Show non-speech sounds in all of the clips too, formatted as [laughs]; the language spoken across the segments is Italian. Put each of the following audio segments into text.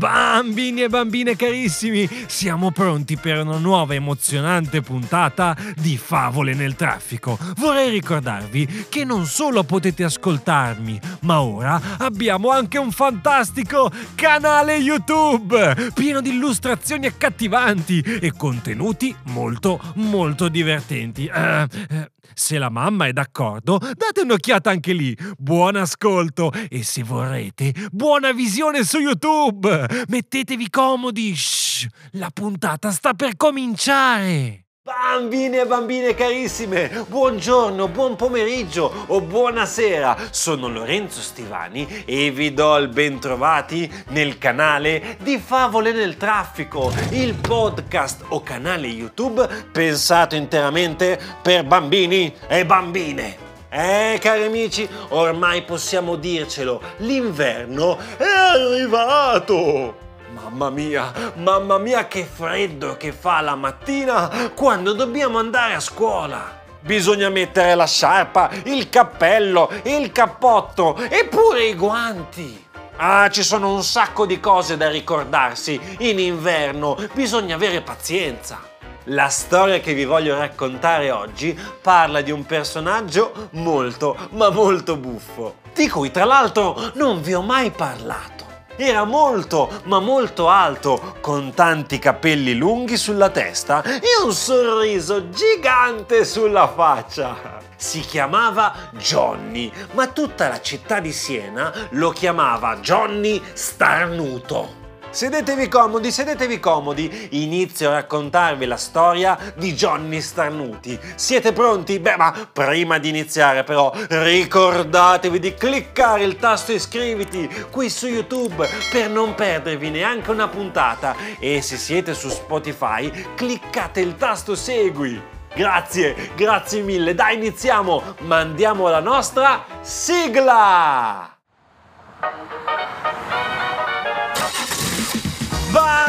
Bambini e bambine carissimi, siamo pronti per una nuova emozionante puntata di Favole nel traffico. Vorrei ricordarvi che non solo potete ascoltarmi, ma ora abbiamo anche un fantastico canale YouTube pieno di illustrazioni accattivanti e contenuti molto molto divertenti. Eh, eh, se la mamma è d'accordo, date un'occhiata anche lì. Buon ascolto e se vorrete, buona visione su YouTube. Mettetevi comodi. Shh, la puntata sta per cominciare. Bambini e bambine carissime, buongiorno, buon pomeriggio o buonasera. Sono Lorenzo Stivani e vi do il bentrovati nel canale di Favole nel traffico, il podcast o canale YouTube pensato interamente per bambini e bambine. Eh, cari amici, ormai possiamo dircelo, l'inverno è arrivato! Mamma mia, mamma mia che freddo che fa la mattina quando dobbiamo andare a scuola! Bisogna mettere la sciarpa, il cappello, il cappotto e pure i guanti. Ah, ci sono un sacco di cose da ricordarsi. In inverno bisogna avere pazienza. La storia che vi voglio raccontare oggi parla di un personaggio molto, ma molto buffo, di cui tra l'altro non vi ho mai parlato. Era molto, ma molto alto, con tanti capelli lunghi sulla testa e un sorriso gigante sulla faccia. Si chiamava Johnny, ma tutta la città di Siena lo chiamava Johnny Starnuto. Sedetevi comodi, sedetevi comodi, inizio a raccontarvi la storia di Johnny Starnuti. Siete pronti? Beh, ma prima di iniziare però ricordatevi di cliccare il tasto iscriviti qui su YouTube per non perdervi neanche una puntata e se siete su Spotify cliccate il tasto segui. Grazie, grazie mille. Dai, iniziamo. Mandiamo la nostra sigla.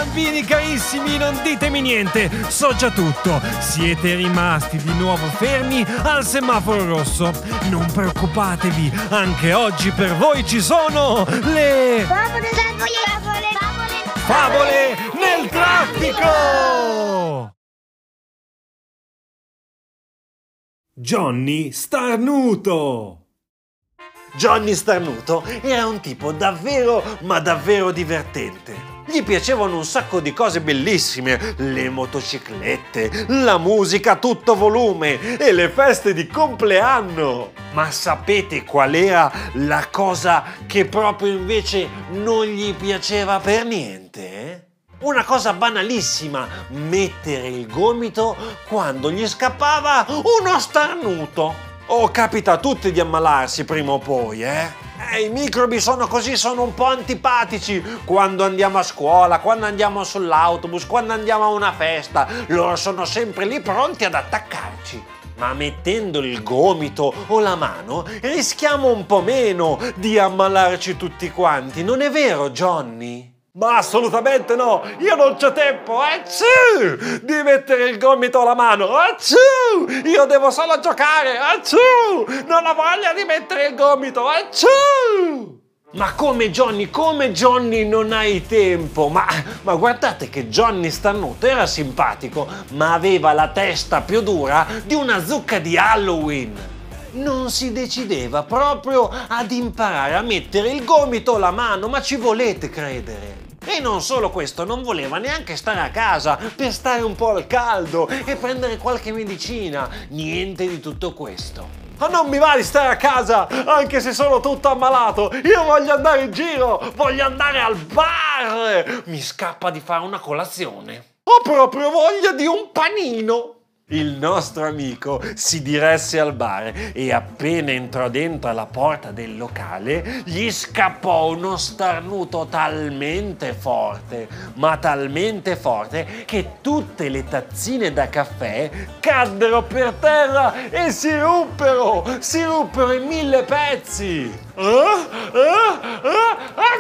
Bambini carissimi, non ditemi niente, so già tutto. Siete rimasti di nuovo fermi al semaforo rosso. Non preoccupatevi, anche oggi per voi ci sono le Favole, favole, favole, favole, nel traffico! Johnny Starnuto! Johnny Starnuto era un tipo davvero, ma davvero divertente. Gli piacevano un sacco di cose bellissime, le motociclette, la musica a tutto volume e le feste di compleanno. Ma sapete qual era la cosa che proprio invece non gli piaceva per niente? Una cosa banalissima, mettere il gomito quando gli scappava uno starnuto. Oh, capita a tutti di ammalarsi prima o poi, eh? Eh, I microbi sono così, sono un po' antipatici quando andiamo a scuola, quando andiamo sull'autobus, quando andiamo a una festa. Loro sono sempre lì pronti ad attaccarci. Ma mettendo il gomito o la mano rischiamo un po' meno di ammalarci tutti quanti, non è vero Johnny? Ma assolutamente no, io non c'ho tempo, Acciù! di mettere il gomito alla mano, Acciù! io devo solo giocare, Acciù! non ho voglia di mettere il gomito, Acciù! Ma come Johnny, come Johnny non hai tempo? Ma, ma guardate che Johnny Starnuto era simpatico, ma aveva la testa più dura di una zucca di Halloween non si decideva proprio ad imparare a mettere il gomito o la mano, ma ci volete credere? E non solo questo, non voleva neanche stare a casa per stare un po' al caldo e prendere qualche medicina. Niente di tutto questo. Ma non mi va di stare a casa, anche se sono tutto ammalato. Io voglio andare in giro, voglio andare al bar. Mi scappa di fare una colazione. Ho proprio voglia di un panino il nostro amico si diresse al bar e appena entrò dentro la porta del locale gli scappò uno starnuto talmente forte, ma talmente forte che tutte le tazzine da caffè caddero per terra e si ruppero, si ruppero in mille pezzi. Ah, ah, ah,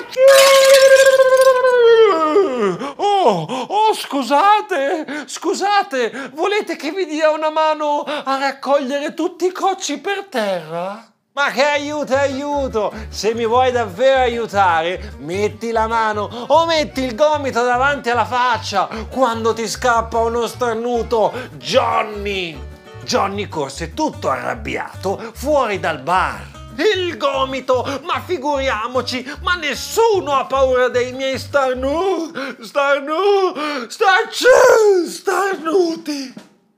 oh, oh, scusate, scusate, volete che vi dia una mano a raccogliere tutti i cocci per terra? Ma che aiuto, aiuto! Se mi vuoi davvero aiutare, metti la mano o metti il gomito davanti alla faccia quando ti scappa uno starnuto. Johnny! Johnny corse tutto arrabbiato fuori dal bar. Il gomito! Ma figuriamoci, ma nessuno ha paura dei miei starnu... starnu... starci... starnuti!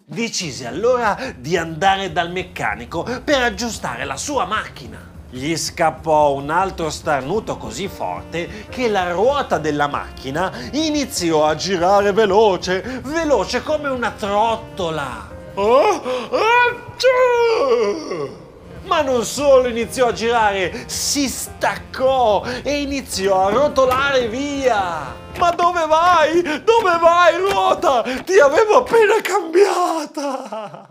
Decise allora di andare dal meccanico per aggiustare la sua macchina. Gli scappò un altro starnuto così forte che la ruota della macchina iniziò a girare veloce, veloce come una trottola. Oh, achoo! Ma non solo iniziò a girare, si staccò e iniziò a rotolare via. Ma dove vai? Dove vai, ruota? Ti avevo appena cambiata!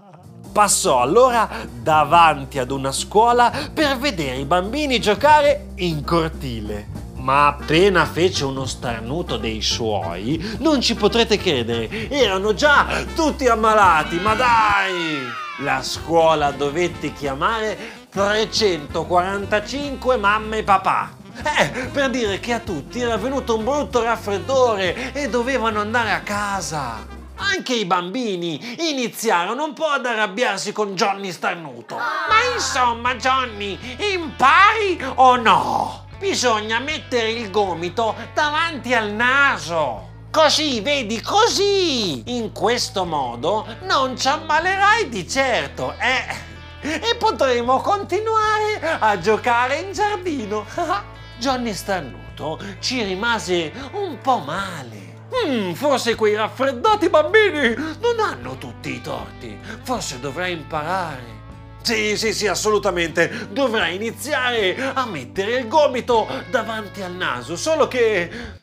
Passò allora davanti ad una scuola per vedere i bambini giocare in cortile. Ma appena fece uno starnuto dei suoi, non ci potrete credere, erano già tutti ammalati, ma dai! La scuola dovette chiamare 345 mamme e papà. Eh, per dire che a tutti era venuto un brutto raffreddore e dovevano andare a casa. Anche i bambini iniziarono un po' ad arrabbiarsi con Johnny starnuto. Ma insomma, Johnny, impari o no? Bisogna mettere il gomito davanti al naso. Così, vedi, così! In questo modo non ci ammalerai di certo, eh? E potremo continuare a giocare in giardino. [laughs] Johnny Starnuto ci rimase un po' male. Mm, forse quei raffreddati bambini non hanno tutti i torti. Forse dovrei imparare. Sì, sì, sì, assolutamente. Dovrei iniziare a mettere il gomito davanti al naso, solo che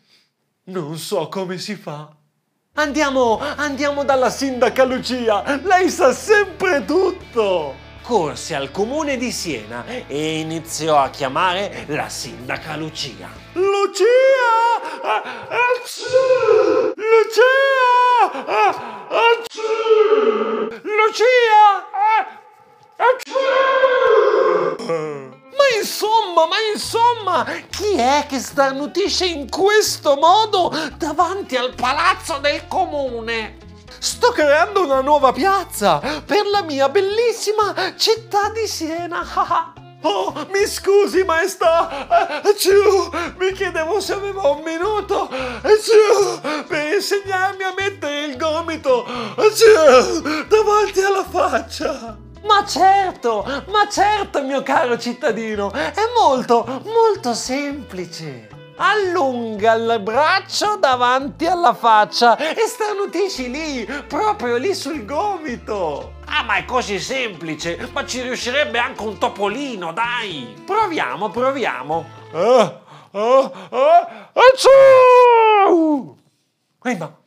non so come si fa. Andiamo, andiamo dalla sindaca Lucia. Lei sa sempre tutto. Corse al comune di Siena e iniziò a chiamare la sindaca Lucia. Lucia! Lucia! Lucia! Chi è che starnutisce in questo modo davanti al palazzo del comune? Sto creando una nuova piazza per la mia bellissima città di Siena. [laughs] Oh, mi scusi, maestà! Ciu, mi chiedevo se aveva un minuto Ciu, per insegnarmi a mettere il gomito Ciu, davanti alla faccia. Ma certo, ma certo, mio caro cittadino, è molto, molto semplice. Allunga il braccio davanti alla faccia e starnutisci lì, proprio lì sul gomito. Ah, ma è così semplice, ma ci riuscirebbe anche un topolino, dai. Proviamo, proviamo. Ah, ah, ah, achoo! Ehi, ma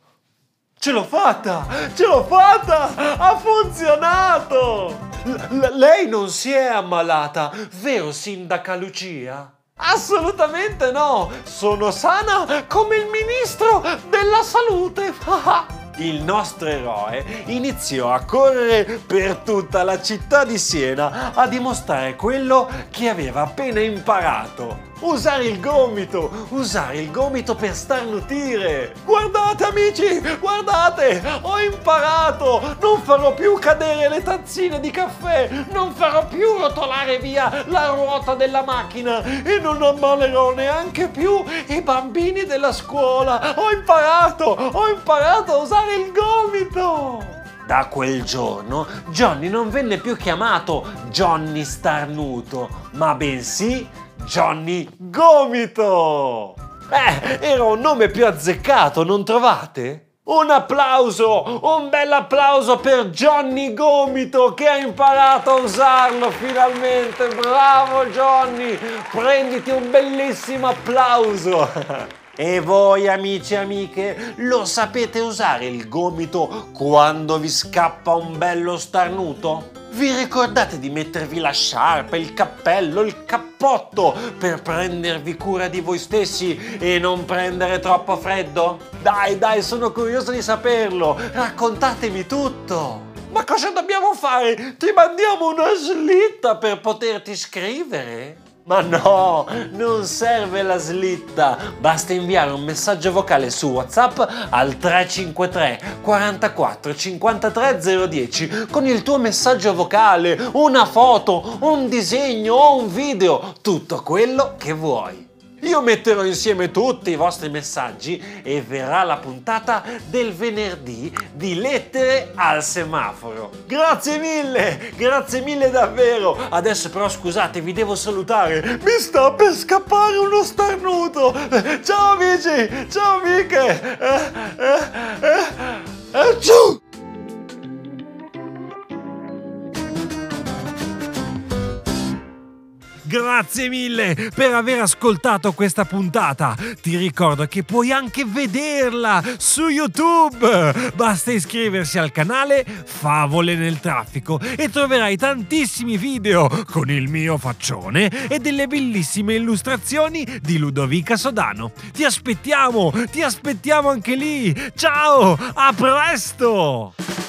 Ce l'ho fatta! Ce l'ho fatta! Ha funzionato! L- lei non si è ammalata, vero sindaca Lucia? Assolutamente no! Sono sana come il ministro della salute! [laughs] il nostro eroe iniziò a correre per tutta la città di Siena a dimostrare quello che aveva appena imparato. Usare il gomito, usare il gomito per starnutire. Guardate amici, guardate, ho imparato. Non farò più cadere le tazzine di caffè, non farò più rotolare via la ruota della macchina e non ammalerò neanche più i bambini della scuola. Ho imparato, ho imparato a usare il gomito. Da quel giorno Johnny non venne più chiamato Johnny Starnuto, ma bensì Johnny Gomito! Eh, era un nome più azzeccato, non trovate? Un applauso, un bel applauso per Johnny Gomito che ha imparato a usarlo finalmente. Bravo Johnny, prenditi un bellissimo applauso. [laughs] E voi amici e amiche, lo sapete usare il gomito quando vi scappa un bello starnuto? Vi ricordate di mettervi la sciarpa, il cappello, il cappotto per prendervi cura di voi stessi e non prendere troppo freddo? Dai, dai, sono curioso di saperlo. Raccontatemi tutto. Ma cosa dobbiamo fare? Ti mandiamo una slitta per poterti scrivere? Ma no, non serve la slitta, basta inviare un messaggio vocale su WhatsApp al 353 44 53 010 con il tuo messaggio vocale, una foto, un disegno o un video, tutto quello che vuoi. Io metterò insieme tutti i vostri messaggi e verrà la puntata del venerdì di Lettere al semaforo. Grazie mille, grazie mille davvero. Adesso però scusate, vi devo salutare. Mi sta per scappare uno starnuto. Ciao amici, ciao amiche. Eh, eh, eh, eh, ciao. Grazie mille per aver ascoltato questa puntata. Ti ricordo che puoi anche vederla su YouTube. Basta iscriversi al canale Favole nel traffico e troverai tantissimi video con il mio faccione e delle bellissime illustrazioni di Ludovica Sodano. Ti aspettiamo, ti aspettiamo anche lì. Ciao, a presto!